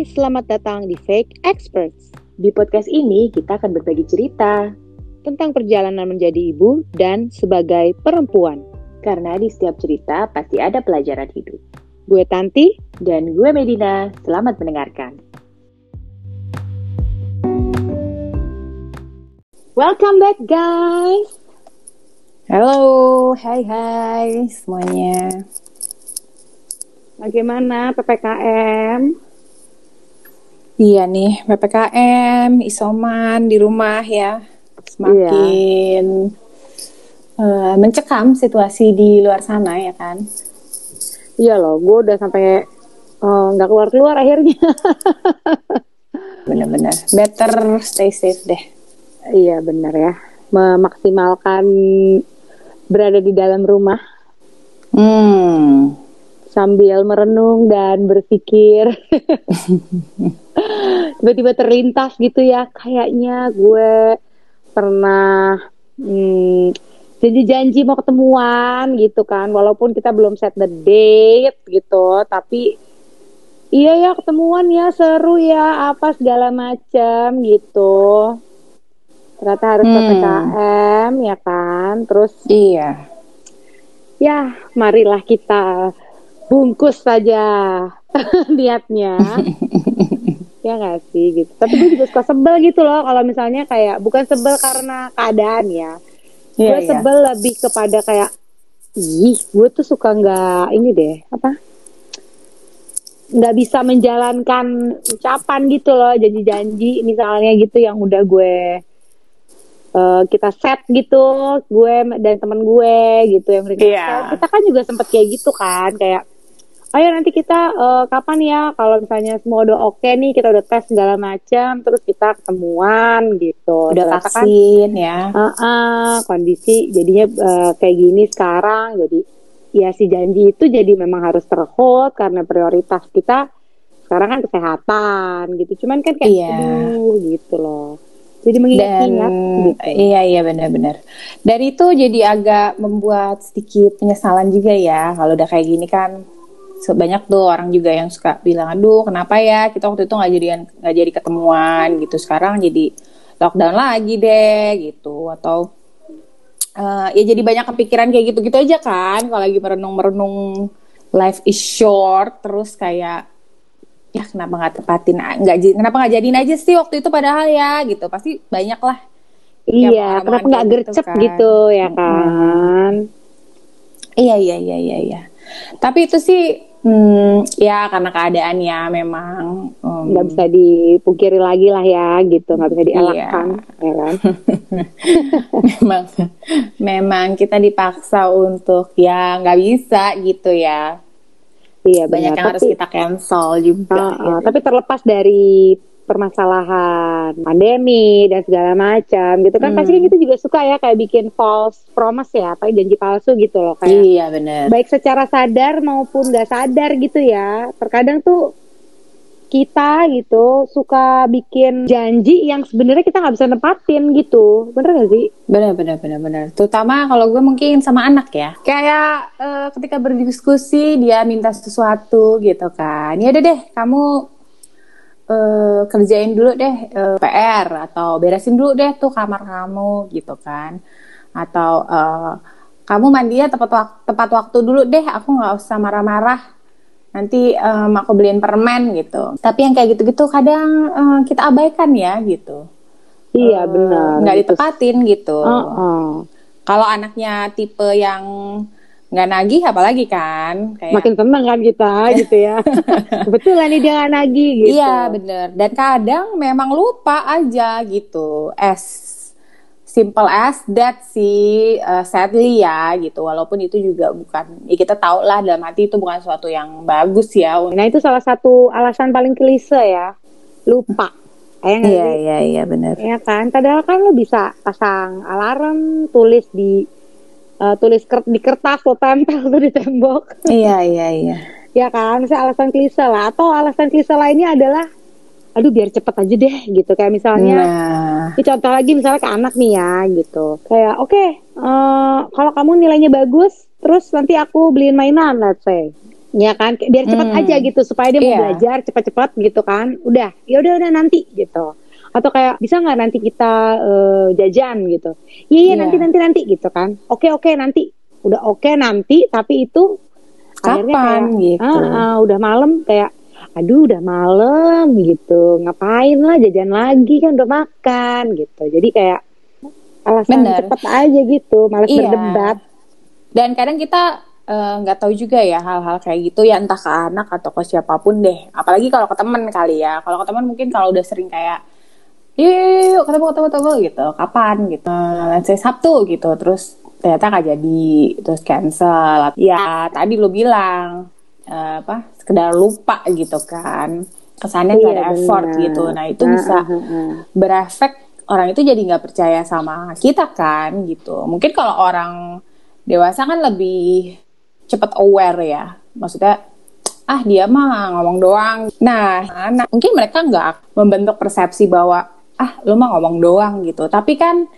Hai, selamat datang di Fake Experts. Di podcast ini kita akan berbagi cerita tentang perjalanan menjadi ibu dan sebagai perempuan. karena di setiap cerita pasti ada pelajaran hidup. Gue Tanti, Dan gue Medina, selamat mendengarkan. welcome back guys. Halo, hai hai semuanya. Bagaimana PPKM? Iya nih, PPKM, isoman di rumah ya. Semakin eh, mencekam situasi di luar sana ya kan. Iya loh, gue udah sampai eh, nggak keluar-keluar akhirnya. Bener-bener. Better stay safe deh. iya benar ya, memaksimalkan berada di dalam rumah Hmm. sambil merenung dan berpikir. Tiba-tiba terlintas gitu ya, kayaknya gue pernah hmm, janji-janji mau ketemuan gitu kan, walaupun kita belum set the date gitu, tapi iya ya ketemuan ya seru ya apa segala macam gitu. Ternyata harus Hmm. ppkm ya kan, terus Iya. ya marilah kita bungkus saja niatnya ya nggak sih gitu tapi gue juga suka sebel gitu loh kalau misalnya kayak bukan sebel karena keadaan ya Iya, gue iya. sebel lebih kepada kayak ih gue tuh suka nggak ini deh apa nggak bisa menjalankan ucapan gitu loh janji-janji misalnya gitu yang udah gue eh, kita set gitu gue dan temen gue gitu yang set. kita kan juga sempet kayak gitu kan kayak ayo nanti kita eh, kapan ya? Kalau misalnya semua udah oke nih kita udah tes segala macam terus kita ketemuan gitu. Udah Ternyata kan, vaksin ya. eh, eh, kondisi jadinya eh, kayak gini sekarang. Jadi ya si janji itu jadi memang harus terhold karena prioritas kita sekarang kan kesehatan gitu. Cuman kan kayak Iya. aduh gitu loh. Jadi mengingat-ingat gitu. iya iya benar-benar. Dari itu jadi agak membuat sedikit penyesalan juga ya kalau udah kayak gini kan sebanyak tuh orang juga yang suka bilang aduh kenapa ya? Kita waktu itu nggak jadi nggak jadi ketemuan gitu. Sekarang jadi lockdown lagi deh gitu. Atau eh, ya jadi banyak kepikiran kayak gitu-gitu aja kan kalau lagi merenung-merenung. Life is short terus kayak ya kenapa nggak tepatin nggak jadi kenapa nggak jadiin aja sih waktu itu padahal ya gitu. Pasti banyak lah iya kenapa nggak gitu gercep kan. gitu ya kan? Iya iya iya iya iya. Tapi itu sih hmm, ya karena keadaannya memang hmm, nggak bisa dipungkiri lagi lah ya gitu nggak bisa dielakkan ya kan memang memang kita dipaksa untuk ya nggak bisa gitu ya. iya Banyak benar yang harus tapi, kita cancel juga. uh, uh, gitu. tapi terlepas dari permasalahan pandemi dan segala macam gitu kan Hmm. pasti kan kita juga suka ya kayak bikin false promise ya apa janji palsu gitu loh kayak Iya bener. baik secara sadar maupun nggak sadar gitu ya terkadang tuh kita gitu suka bikin janji yang sebenarnya kita nggak bisa nepatin gitu bener gak sih Bener bener bener bener. Terutama kalau gue mungkin sama anak ya. Kayak eh, ketika berdiskusi dia minta sesuatu gitu kan. Ya udah deh kamu eh, kerjain dulu deh eh, PR atau beresin dulu deh tuh kamar kamu gitu kan. Atau eh, kamu mandinya tepat waktu tepat waktu dulu deh. Aku nggak usah marah-marah. Nanti em, aku beliin permen gitu. Tapi yang kayak gitu-gitu kadang eh, kita abaikan ya gitu. iya benar nggak ditepatin gitu. Uh-uh. Kalau anaknya tipe yang nggak nagih, apalagi kan kayak makin seneng kan kita gitu ya kebetulan nih dia nggak nagih gitu iya bener. Dan kadang memang lupa aja gitu. As simple as that sih, uh, sadly ya gitu. Walaupun itu juga bukan, ya kita tahu lah dalam hati itu bukan sesuatu yang bagus ya. nah itu salah satu alasan paling klise ya lupa ya Iya iya iya bener. ya kan padahal kan lo bisa pasang alarm tulis di eh, tulis ker- di kertas lo tempel tuh di tembok Iya iya iya. ya kan misalnya alasan klise lah atau alasan klise lainnya adalah aduh biar cepet aja deh gitu kayak misalnya Nah, Ini contoh lagi misalnya ke anak nih ya gitu. Kayak oke, eh, kalau kamu nilainya bagus, terus nanti aku beliin mainan let's say. ya kan biar cepat Hmm. aja gitu supaya dia mau Iya. belajar cepat-cepat gitu kan udah ya udah udah nanti gitu atau kayak bisa nggak nanti kita eh, jajan gitu iya iya Iya. nanti nanti nanti gitu kan oke oke nanti udah oke nanti tapi itu akhirnya Kapan kayak, gitu? "Ah, ah, udah malam kayak aduh udah malam gitu ngapain lah jajan lagi kan udah makan gitu jadi kayak alasan Bener. cepet aja gitu malas Iya. berdebat Dan kadang kita eh, nggak tahu juga ya hal-hal kayak gitu ya entah ke anak atau ke siapa pun deh. Apalagi kalau ke temen kali ya. Kalau ke temen mungkin kalau udah sering kayak yuk, yuk, yuk ketemu ketemu ketemu gitu. Kapan gitu. Eh, let's say Sabtu gitu. Terus ternyata nggak jadi. Terus cancel. Ya tadi lo bilang eh, apa sekedar lupa gitu kan. Kesannya nggak ada Iya, effort benar. gitu. Nah itu Ah, bisa ah, ah, ah. berefek orang itu jadi nggak percaya sama kita kan gitu. Mungkin kalau orang dewasa kan lebih cepat aware ya. Maksudnya ah dia mah ngomong doang. Nah, anak mungkin mereka nggak membentuk persepsi bahwa ah lu mah ngomong doang gitu. Tapi kan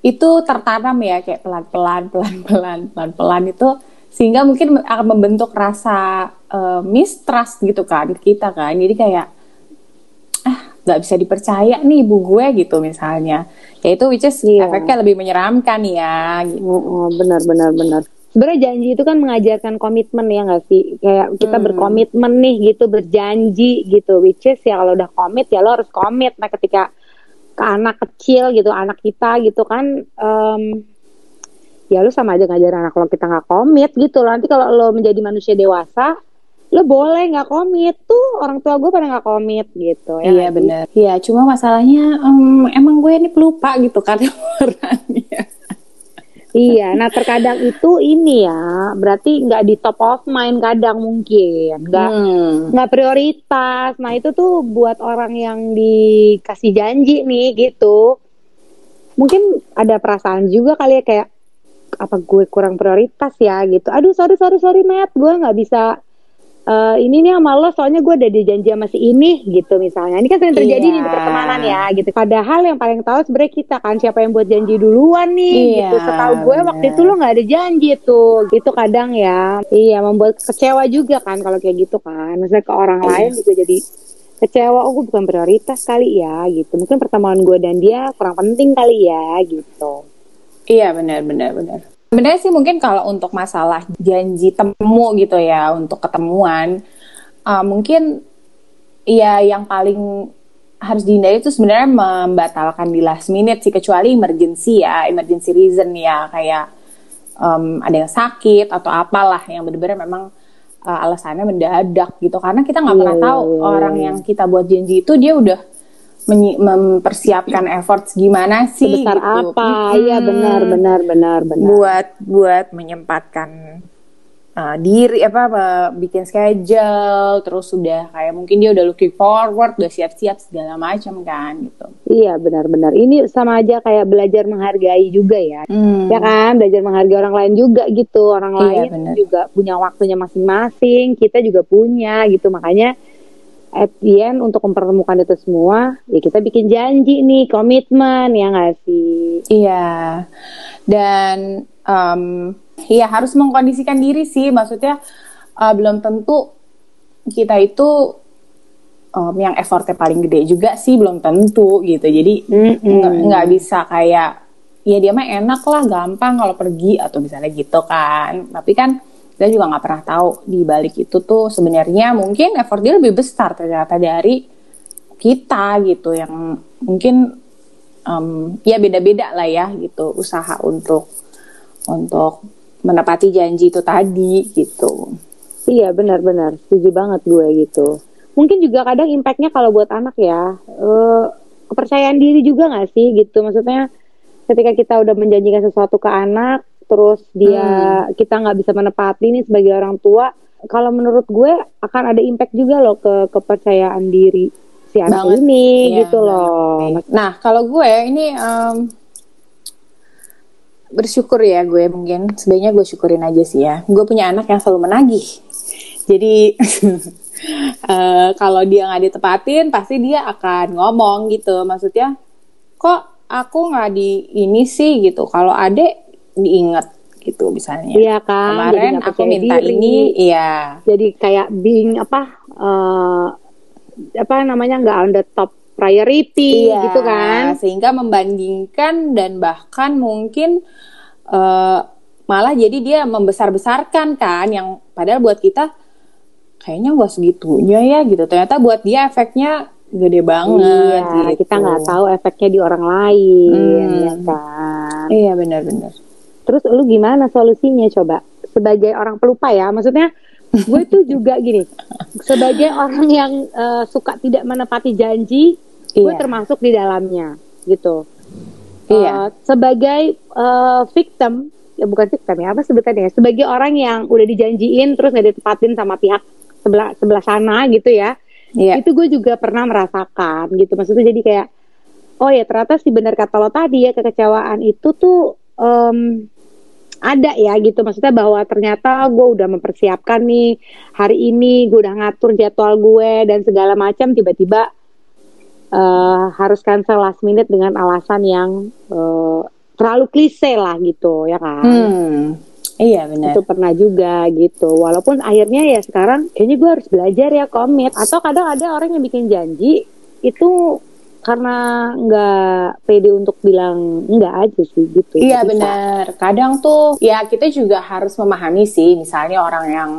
itu tertanam ya kayak pelan-pelan, pelan-pelan, pelan-pelan itu sehingga mungkin akan membentuk rasa eh, mistrust gitu kan kita kan. Jadi kayak ah nggak bisa dipercaya nih ibu gue gitu misalnya ya itu which is Iya. efeknya lebih menyeramkan ya gitu. Oh, oh, benar benar benar. Sebenarnya janji itu kan mengajarkan komitmen ya nggak sih? Kayak kita Hmm. berkomitmen nih gitu, berjanji gitu. Which is ya kalau udah komit ya lo harus komit. Nah ketika ke anak kecil gitu, anak kita gitu kan, em, ya lo sama aja ngajarin anak lo kita nggak komit gitu. loh. Nanti kalau lo menjadi manusia dewasa, lo boleh nggak komit tuh orang tua gue pada nggak komit gitu. ya iya benar iya cuma masalahnya em, emang gue ini pelupa gitu kan orangnya Iya, nah terkadang itu ini ya, berarti nggak di top of mind kadang mungkin, nggak Hmm. nggak prioritas. Nah itu tuh buat orang yang dikasih janji nih gitu, mungkin ada perasaan juga kali ya kayak apa gue kurang prioritas ya gitu. Aduh sorry sorry sorry Matt, gue nggak bisa eh, ini nih sama lo soalnya gue udah dijanji sama si ini gitu misalnya. Ini kan sering terjadi Iya. nih di pertemanan ya gitu. Padahal yang paling tahu sebenarnya kita kan siapa yang buat janji duluan nih Iya, gitu. Setahu gue waktu bener. itu lo nggak ada janji tuh. Gitu kadang ya. Iya membuat kecewa juga kan kalau kayak gitu kan. Misalnya ke orang Iya. lain juga jadi kecewa. Oh gue bukan prioritas kali ya gitu. Mungkin pertemuan gue dan dia kurang penting kali ya gitu. Iya benar benar benar. Sebenarnya sih mungkin kalau untuk masalah janji temu gitu ya untuk ketemuan, uh, mungkin ya yang paling harus dihindari itu sebenarnya membatalkan di last minute sih kecuali emergency ya, emergency reason ya kayak um, ada yang sakit atau apalah yang benar-benar memang uh, alasannya mendadak gitu karena kita nggak Iya, pernah iya, tahu iya, orang iya. yang kita buat janji itu dia udah mempersiapkan effort gimana sih Sebesar gitu. apa? Iya Mm-mm benar benar benar benar. buat buat menyempatkan uh, diri apa, apa bikin schedule terus sudah kayak mungkin dia udah looking forward udah siap-siap segala macam kan gitu Iya benar-benar. Ini sama aja kayak belajar menghargai juga ya. Hmm. Ya kan, belajar menghargai orang lain juga gitu. Orang Iya, lain benar. juga punya waktunya masing-masing, kita juga punya gitu. Makanya at the end untuk mempertemukan itu semua, ya kita bikin janji nih, komitmen ya nggak sih? Iya, dan em, iya harus mengkondisikan diri sih. Maksudnya eh, belum tentu kita itu em, yang effortnya paling gede juga sih belum tentu gitu. Jadi nggak nggak bisa kayak ya dia mah enak lah gampang kalau pergi atau misalnya gitu kan. Tapi kan kita juga nggak pernah tahu di balik itu tuh sebenarnya mungkin effort dia lebih besar ternyata dari kita gitu yang mungkin em, ya beda-beda lah ya gitu usaha untuk untuk menepati janji itu tadi gitu. Iya benar-benar, setuju banget gue gitu. Mungkin juga kadang impactnya kalau buat anak ya, eh, kepercayaan diri juga nggak sih gitu. Maksudnya ketika kita udah menjanjikan sesuatu ke anak, terus dia kita nggak bisa menepati nih sebagai orang tua, kalau menurut gue akan ada impact juga loh ke kepercayaan diri si anak Banget. ini Iya, gitu loh. Nah, kalau gue ini em, bersyukur ya gue mungkin sebenarnya gue syukurin aja sih ya. Gue punya anak yang selalu menagih. Jadi eh, kalau dia nggak ditepatin pasti dia akan ngomong gitu. Maksudnya kok aku nggak di ini sih gitu. Kalau adek diinget gitu misalnya. Iya kan. Kemarin jadi aku minta diri. ini, iya. Jadi kayak being apa eh apa namanya nggak on the top priority Iya, gitu kan. Sehingga membandingkan dan bahkan mungkin eh, malah jadi dia membesar-besarkan kan yang padahal buat kita kayaknya nggak segitunya ya gitu. Ternyata buat dia efeknya gede banget Iya, gitu. kita nggak tahu efeknya di orang lain, Hmm. ya kan. Iya benar-benar. Terus lu gimana solusinya coba? Sebagai orang pelupa ya, maksudnya gue tuh juga gini, sebagai orang yang eh, suka tidak menepati janji, gue Iya. termasuk di dalamnya, gitu. Iya. Eh, sebagai eh, victim, ya bukan victim ya, apa sebutannya? ya? Sebagai orang yang udah dijanjiin terus nggak ditepatin sama pihak sebelah sebelah sana gitu ya. Iya. Itu gue juga pernah merasakan gitu. Maksudnya jadi kayak, oh ya ternyata sih benar kata lo tadi ya kekecewaan itu tuh em, ada ya gitu. Maksudnya bahwa ternyata gue udah mempersiapkan nih hari ini, gue udah ngatur jadwal gue dan segala macam tiba-tiba eh, harus cancel last minute dengan alasan yang eh, terlalu klise lah gitu ya kan. Hmm. Iya benar. Itu pernah juga gitu. Walaupun akhirnya ya sekarang kayaknya gue harus belajar ya komit. Atau kadang ada orang yang bikin janji itu karena nggak pede untuk bilang enggak aja sih gitu. Iya benar. Kadang tuh ya kita juga harus memahami sih, misalnya orang yang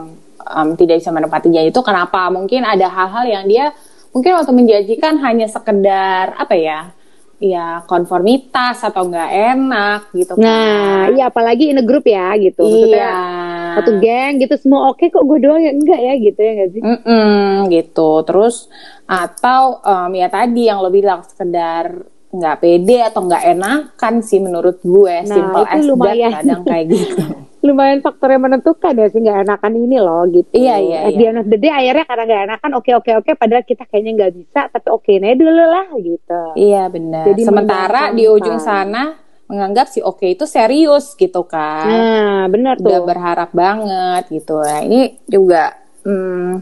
em, tidak bisa menepati janji itu kenapa? Mungkin ada hal-hal yang dia mungkin waktu menjanjikan hanya sekedar apa ya? Ya konformitas atau nggak enak gitu kan. Nah, iya apalagi in a group ya gitu. Iya. Maksudnya satu geng gitu semua oke kok gue doang ya enggak ya gitu ya enggak sih? Mm-mm, gitu. Terus atau em, ya tadi yang lo bilang sekedar nggak pede atau nggak enakan sih menurut gue. Nah, Simple itu as lumayan. that kadang kayak gitu. Lumayan faktor yang menentukan ya sih nggak enakan ini loh gitu. Iya, iya, At iya. the end of the day akhirnya karena nggak enakan oke oke oke padahal kita kayaknya nggak bisa tapi oke nih dulu lah gitu. Iya benar. Jadi Sementara di ujung sana menganggap si oke itu serius gitu kan. Nah, benar Udah tuh. berharap banget gitu. Nah, ini juga hmm,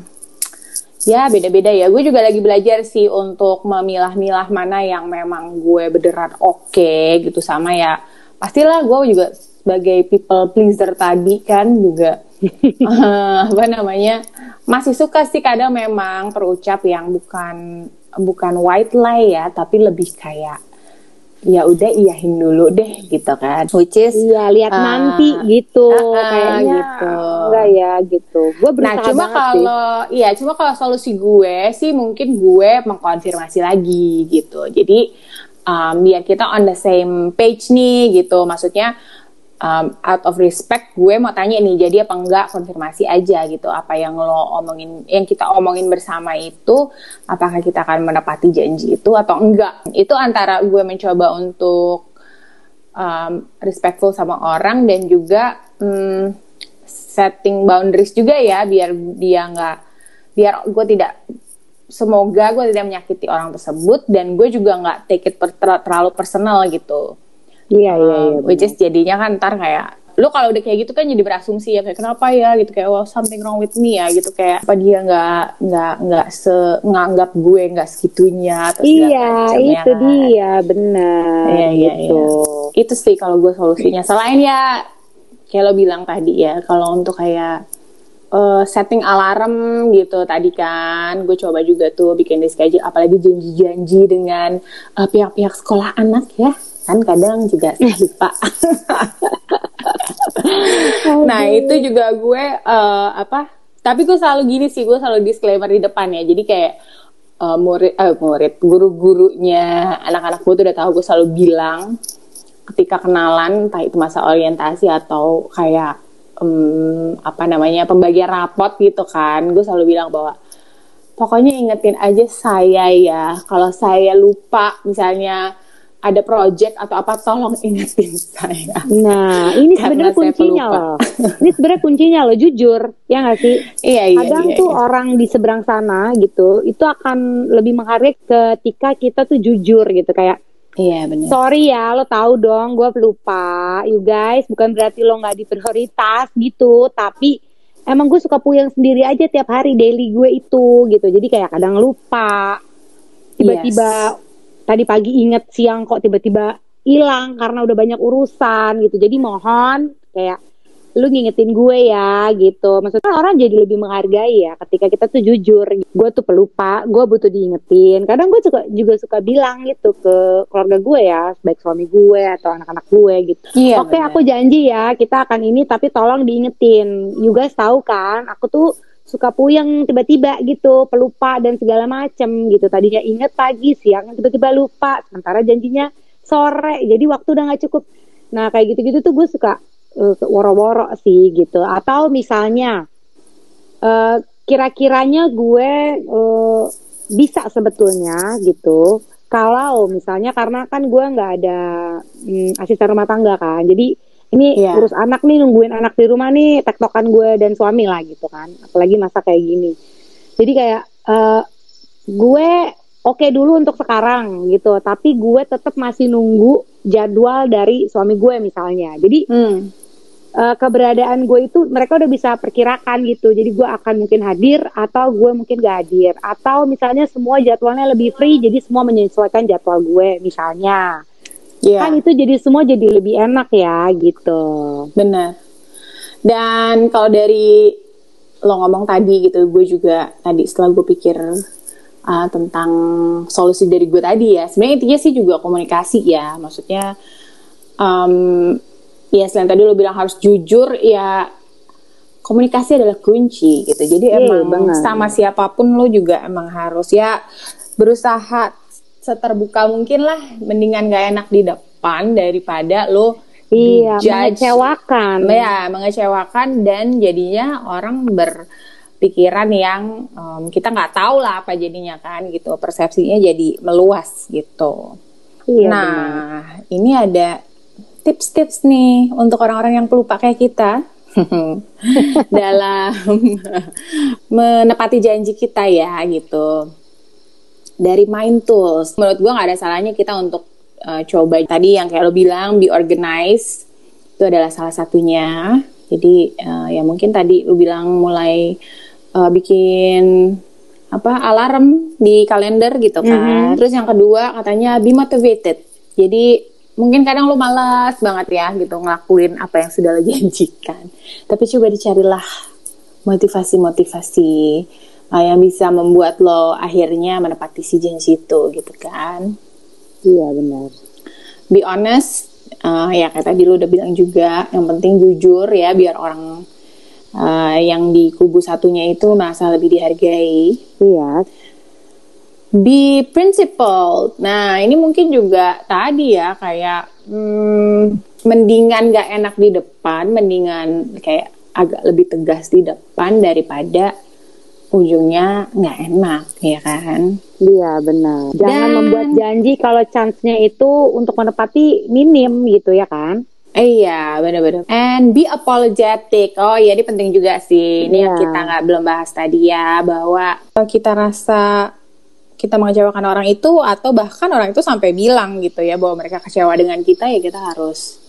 ya beda-beda ya. Gue juga lagi belajar sih untuk memilah-milah mana yang memang gue beneran oke gitu sama ya. Pastilah gue juga sebagai people pleaser tadi kan juga eh, apa namanya masih suka sih kadang memang terucap yang bukan bukan white lie ya tapi lebih kayak ya udah iyahin dulu deh gitu kan which is Iya, lihat Ah, nanti gitu. ah, Kayaknya gitu. enggak ya gitu. Gue berusaha Nah, cuma sih. kalau iya, cuma kalau solusi gue sih mungkin gue mengkonfirmasi lagi gitu. Jadi um, biar kita on the same page nih gitu. Maksudnya um, out of respect gue mau tanya nih, jadi apa enggak konfirmasi aja gitu. Apa yang lo omongin, yang kita omongin bersama itu, apakah kita akan menepati janji itu atau enggak? Itu antara gue mencoba untuk um, respectful sama orang dan juga mm, setting boundaries juga ya biar dia nggak biar gue tidak semoga gue tidak menyakiti orang tersebut dan gue juga nggak take it per- ter- terlalu personal gitu Iya, iya, iya. Um, which is jadinya kan ntar kayak lu kalau udah kayak gitu kan jadi berasumsi ya kayak kenapa ya gitu kayak wow something wrong with me ya gitu kayak apa dia nggak nggak nggak se nganggap gue nggak segitunya atau Iya, ya itu kan? dia benar. Iya, iya, gitu. itu sih kalau gue solusinya selain ya kayak lo bilang tadi ya kalau untuk kayak eh, setting alarm gitu tadi kan gue coba juga tuh bikin di schedule apalagi janji-janji dengan eh, pihak-pihak sekolah anak ya kan kadang juga lupa. Nah itu juga gue eh, apa tapi gue selalu gini sih gue selalu disclaimer di depan ya. Jadi kayak eh, murid eh, murid guru-gurunya anak-anak gue tuh udah tahu gue selalu bilang ketika kenalan entah itu masa orientasi atau kayak em, apa namanya pembagian rapot gitu kan gue selalu bilang bahwa pokoknya ingetin aja saya ya. Kalau saya lupa misalnya ada project atau apa tolong ingetin saya Nah, ini sebenarnya kuncinya pelupa. loh. Ini sebenarnya kuncinya loh, jujur. Ya nggak sih? iya iya Kadang iya, tuh iya. orang di seberang sana gitu, itu akan lebih menghargai ketika kita tuh jujur gitu. Kayak, iya benar sorry ya, lo tahu dong, gue pelupa. You guys, bukan berarti lo nggak diprioritas gitu, tapi emang gue suka puyeng sendiri aja tiap hari daily gue itu gitu. Jadi kayak kadang lupa, tiba-tiba tadi pagi inget siang kok tiba-tiba hilang karena udah banyak urusan gitu. Jadi mohon kayak lu ngingetin gue ya gitu. Maksudnya orang jadi lebih menghargai ya ketika kita tuh jujur. Gue tuh pelupa, gue butuh diingetin. Kadang gue juga juga suka bilang gitu ke keluarga gue ya, baik suami gue atau anak-anak gue gitu. Iya, Oke, benar. aku janji ya kita akan ini tapi tolong diingetin. You guys tahu kan, aku tuh suka puyeng tiba-tiba gitu, pelupa dan segala macem gitu. Tadinya inget pagi, siang tiba-tiba lupa. Sementara janjinya sore, jadi waktu udah nggak cukup. Nah kayak gitu-gitu tuh gue suka eh, woro-woro sih gitu. Atau misalnya eh, kira-kiranya gue eh, bisa sebetulnya gitu. Kalau misalnya karena kan gue nggak ada mm, asisten rumah tangga kan, jadi ini Iya. urus anak nih nungguin anak di rumah nih tektokan gue dan suami lah gitu kan, apalagi masa kayak gini. Jadi kayak eh, gue oke dulu untuk sekarang gitu, tapi gue tetap masih nunggu jadwal dari suami gue misalnya. Jadi Hmm. eh, keberadaan gue itu mereka udah bisa perkirakan gitu. Jadi gue akan mungkin hadir atau gue mungkin gak hadir. Atau misalnya semua jadwalnya lebih free jadi semua menyesuaikan jadwal gue misalnya. Iya. Kan itu jadi semua jadi lebih enak ya gitu. Benar. Dan kalau dari lo ngomong tadi gitu, gue juga tadi setelah gue pikir uh, tentang solusi dari gue tadi ya, sebenarnya intinya sih juga komunikasi ya, maksudnya um, ya selain tadi lo bilang harus jujur ya komunikasi adalah kunci gitu. Jadi Iya, emang benar. sama siapa pun lo juga emang harus ya berusaha seterbuka mungkin lah, mendingan gak enak di depan daripada lo Iya, dijudge. mengecewakan. ya mengecewakan dan jadinya orang berpikiran yang em, kita nggak tahu lah apa jadinya kan gitu persepsinya jadi meluas gitu. Iya, nah benar. ini ada tips-tips nih untuk orang-orang yang pelupa kayak kita dalam menepati janji kita ya gitu. Dari Mind Tools, menurut gua nggak ada salahnya kita untuk uh, coba tadi yang kayak lo bilang be organized itu adalah salah satunya. Jadi uh, ya mungkin tadi lo bilang mulai uh, bikin apa alarm di kalender gitu kan. Terus yang kedua katanya be motivated. Jadi mungkin kadang lo malas banget ya gitu ngelakuin apa yang sudah lo janjikan. Tapi coba dicarilah motivasi-motivasi uh, yang bisa membuat lo akhirnya menepati si janji itu gitu kan Iya, benar. be honest uh, ya kayak tadi lu udah bilang juga yang penting jujur ya biar orang uh, yang di kubu satunya itu merasa lebih dihargai Iya. be principled nah ini mungkin juga tadi ya kayak hmm, mendingan gak enak di depan mendingan kayak agak lebih tegas di depan daripada ujungnya nggak enak ya kan Iya benar. Jangan Dan- membuat janji kalau chance-nya itu untuk menepati minim gitu ya kan? Iya, benar-benar. And be apologetic. Oh iya, ini penting juga sih. Ini yang Iya. kita nggak belum bahas tadi ya, bahwa kalau kita rasa kita mengecewakan orang itu atau bahkan orang itu sampai bilang gitu ya bahwa mereka kecewa dengan kita ya kita harus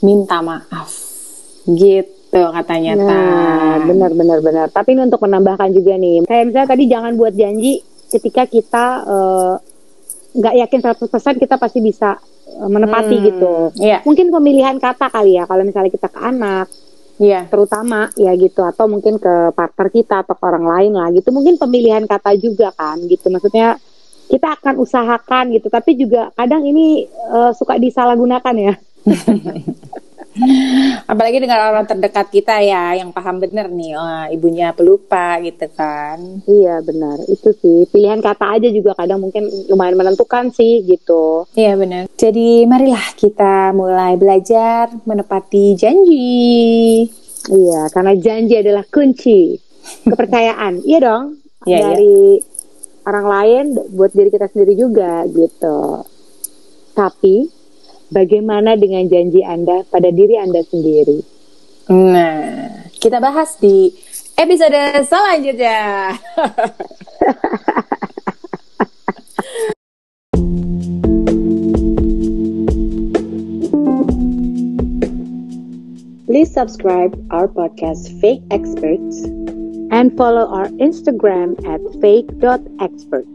minta maaf. Gitu katanya. Nah, benar benar benar. Tapi ini untuk menambahkan juga nih, kayak misalnya tadi jangan buat janji ketika kita eh, nggak yakin 100% kita pasti bisa eh, menepati Hmm, gitu. Iya, Mungkin pemilihan kata kali ya, kalau misalnya kita ke anak, iya. terutama ya gitu, atau mungkin ke partner kita atau ke orang lain lah gitu. Mungkin pemilihan kata juga kan, gitu. Maksudnya kita akan usahakan gitu, tapi juga kadang ini eh, suka disalahgunakan ya. Apalagi dengan orang terdekat kita ya yang paham bener nih, oh, ibunya pelupa gitu kan. Iya benar, itu sih pilihan kata aja juga kadang mungkin lumayan menentukan sih gitu. Iya benar. Jadi marilah kita mulai belajar menepati janji. Iya, karena janji adalah kunci kepercayaan. iya dong, Iya, dari orang lain buat diri kita sendiri juga gitu. Tapi bagaimana dengan janji Anda pada diri Anda sendiri? Nah, kita bahas di episode selanjutnya. Please subscribe our podcast Fake Experts And follow our Instagram at fake.experts.